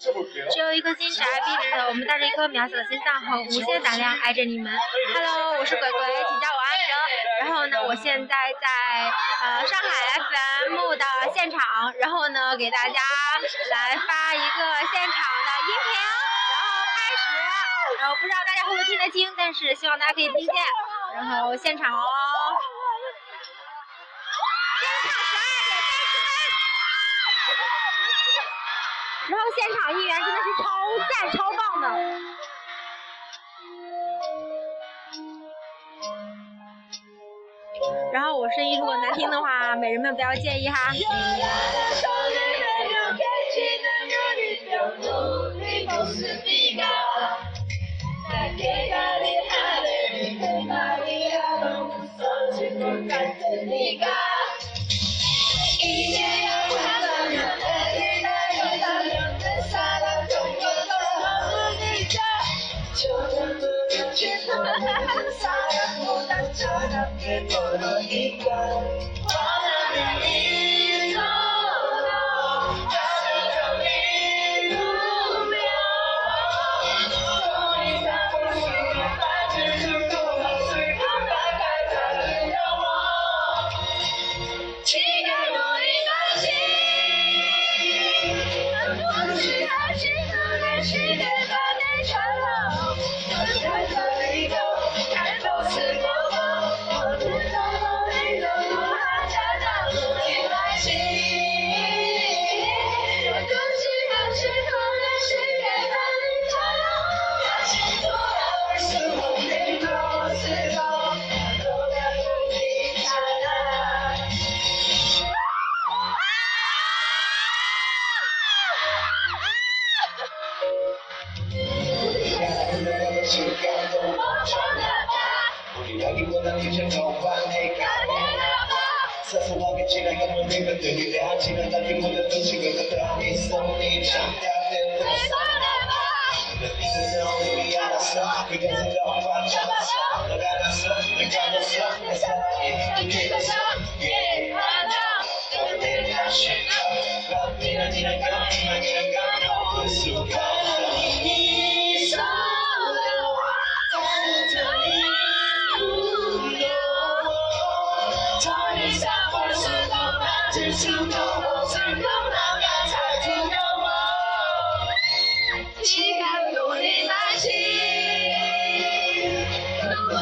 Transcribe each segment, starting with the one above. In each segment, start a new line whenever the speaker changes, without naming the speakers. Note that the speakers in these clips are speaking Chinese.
只有一颗心，只爱壁纸的我们带着一颗渺小的心脏和无限胆量爱着你们。Hello，我是鬼鬼，请叫我安哲。然后呢，我现在在呃上海 FM 的现场，然后呢给大家来发一个现场的音频，然后开始。然后不知道大家会不会听得清，但是希望大家可以听见。然后现场哦。现场应援真的是超赞超棒的。然后我声音如果难听的话，美人们不要介意哈。
사랑보다 저렇게 보니까 바람이
일어나
情感都爆炸了吧不一大早就忘提前的好坏没关系啦算是忘记情感也能明对你表达情感但更多的真心也能表你的聪明 champagne and i'm sold out 的眼睛都你压倒思考让你看到你的伤疤你的眼都装满了花圈 i'm sold out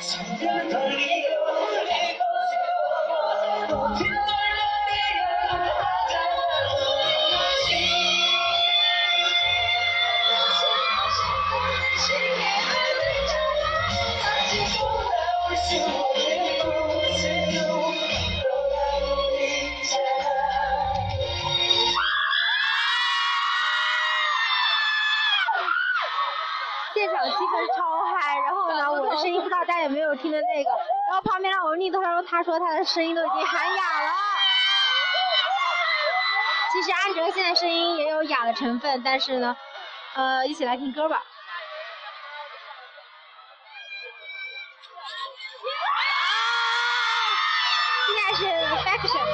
숨겨 돌리고 내고 세워 모든 걸 내려 하자지 자신을
지내야
되잖아 아직 돌아올 수 없는
我的声音不知道大家有没有听的那个，然后旁边让我另一头，他说他的声音都已经喊哑了。其实安哲现在声音也有哑的成分，但是呢，呃，一起来听歌吧。现在是 faction。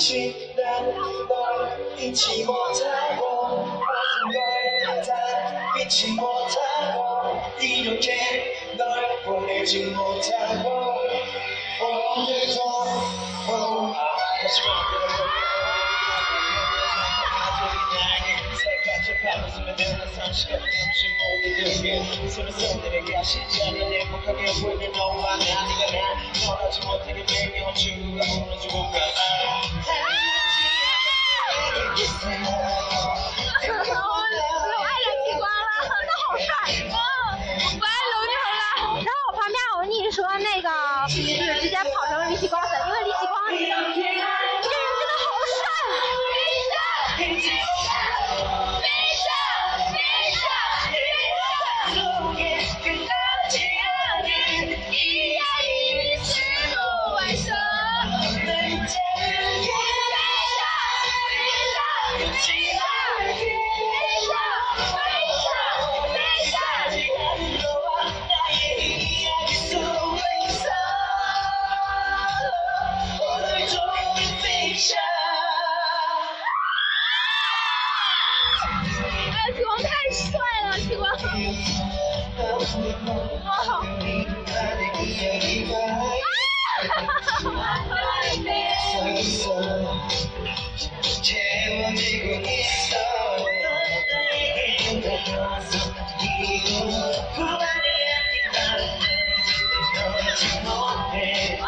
끝이 난널 잊지 못하고 모든 걸다 잊지 못하고 이렇게 널 보내지 못하고 오늘도 oh, let's go. 啊！我爱龙牛了，他好帅啊！
我爱龙牛了。然后我旁边，我跟你说那个是直接。
있어 채워지고 있어 그만이 아니다 그지 못해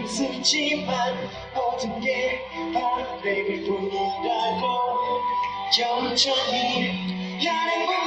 긴장은 쓰지만 모든 게 바람을 뿐이라고 천천히 행복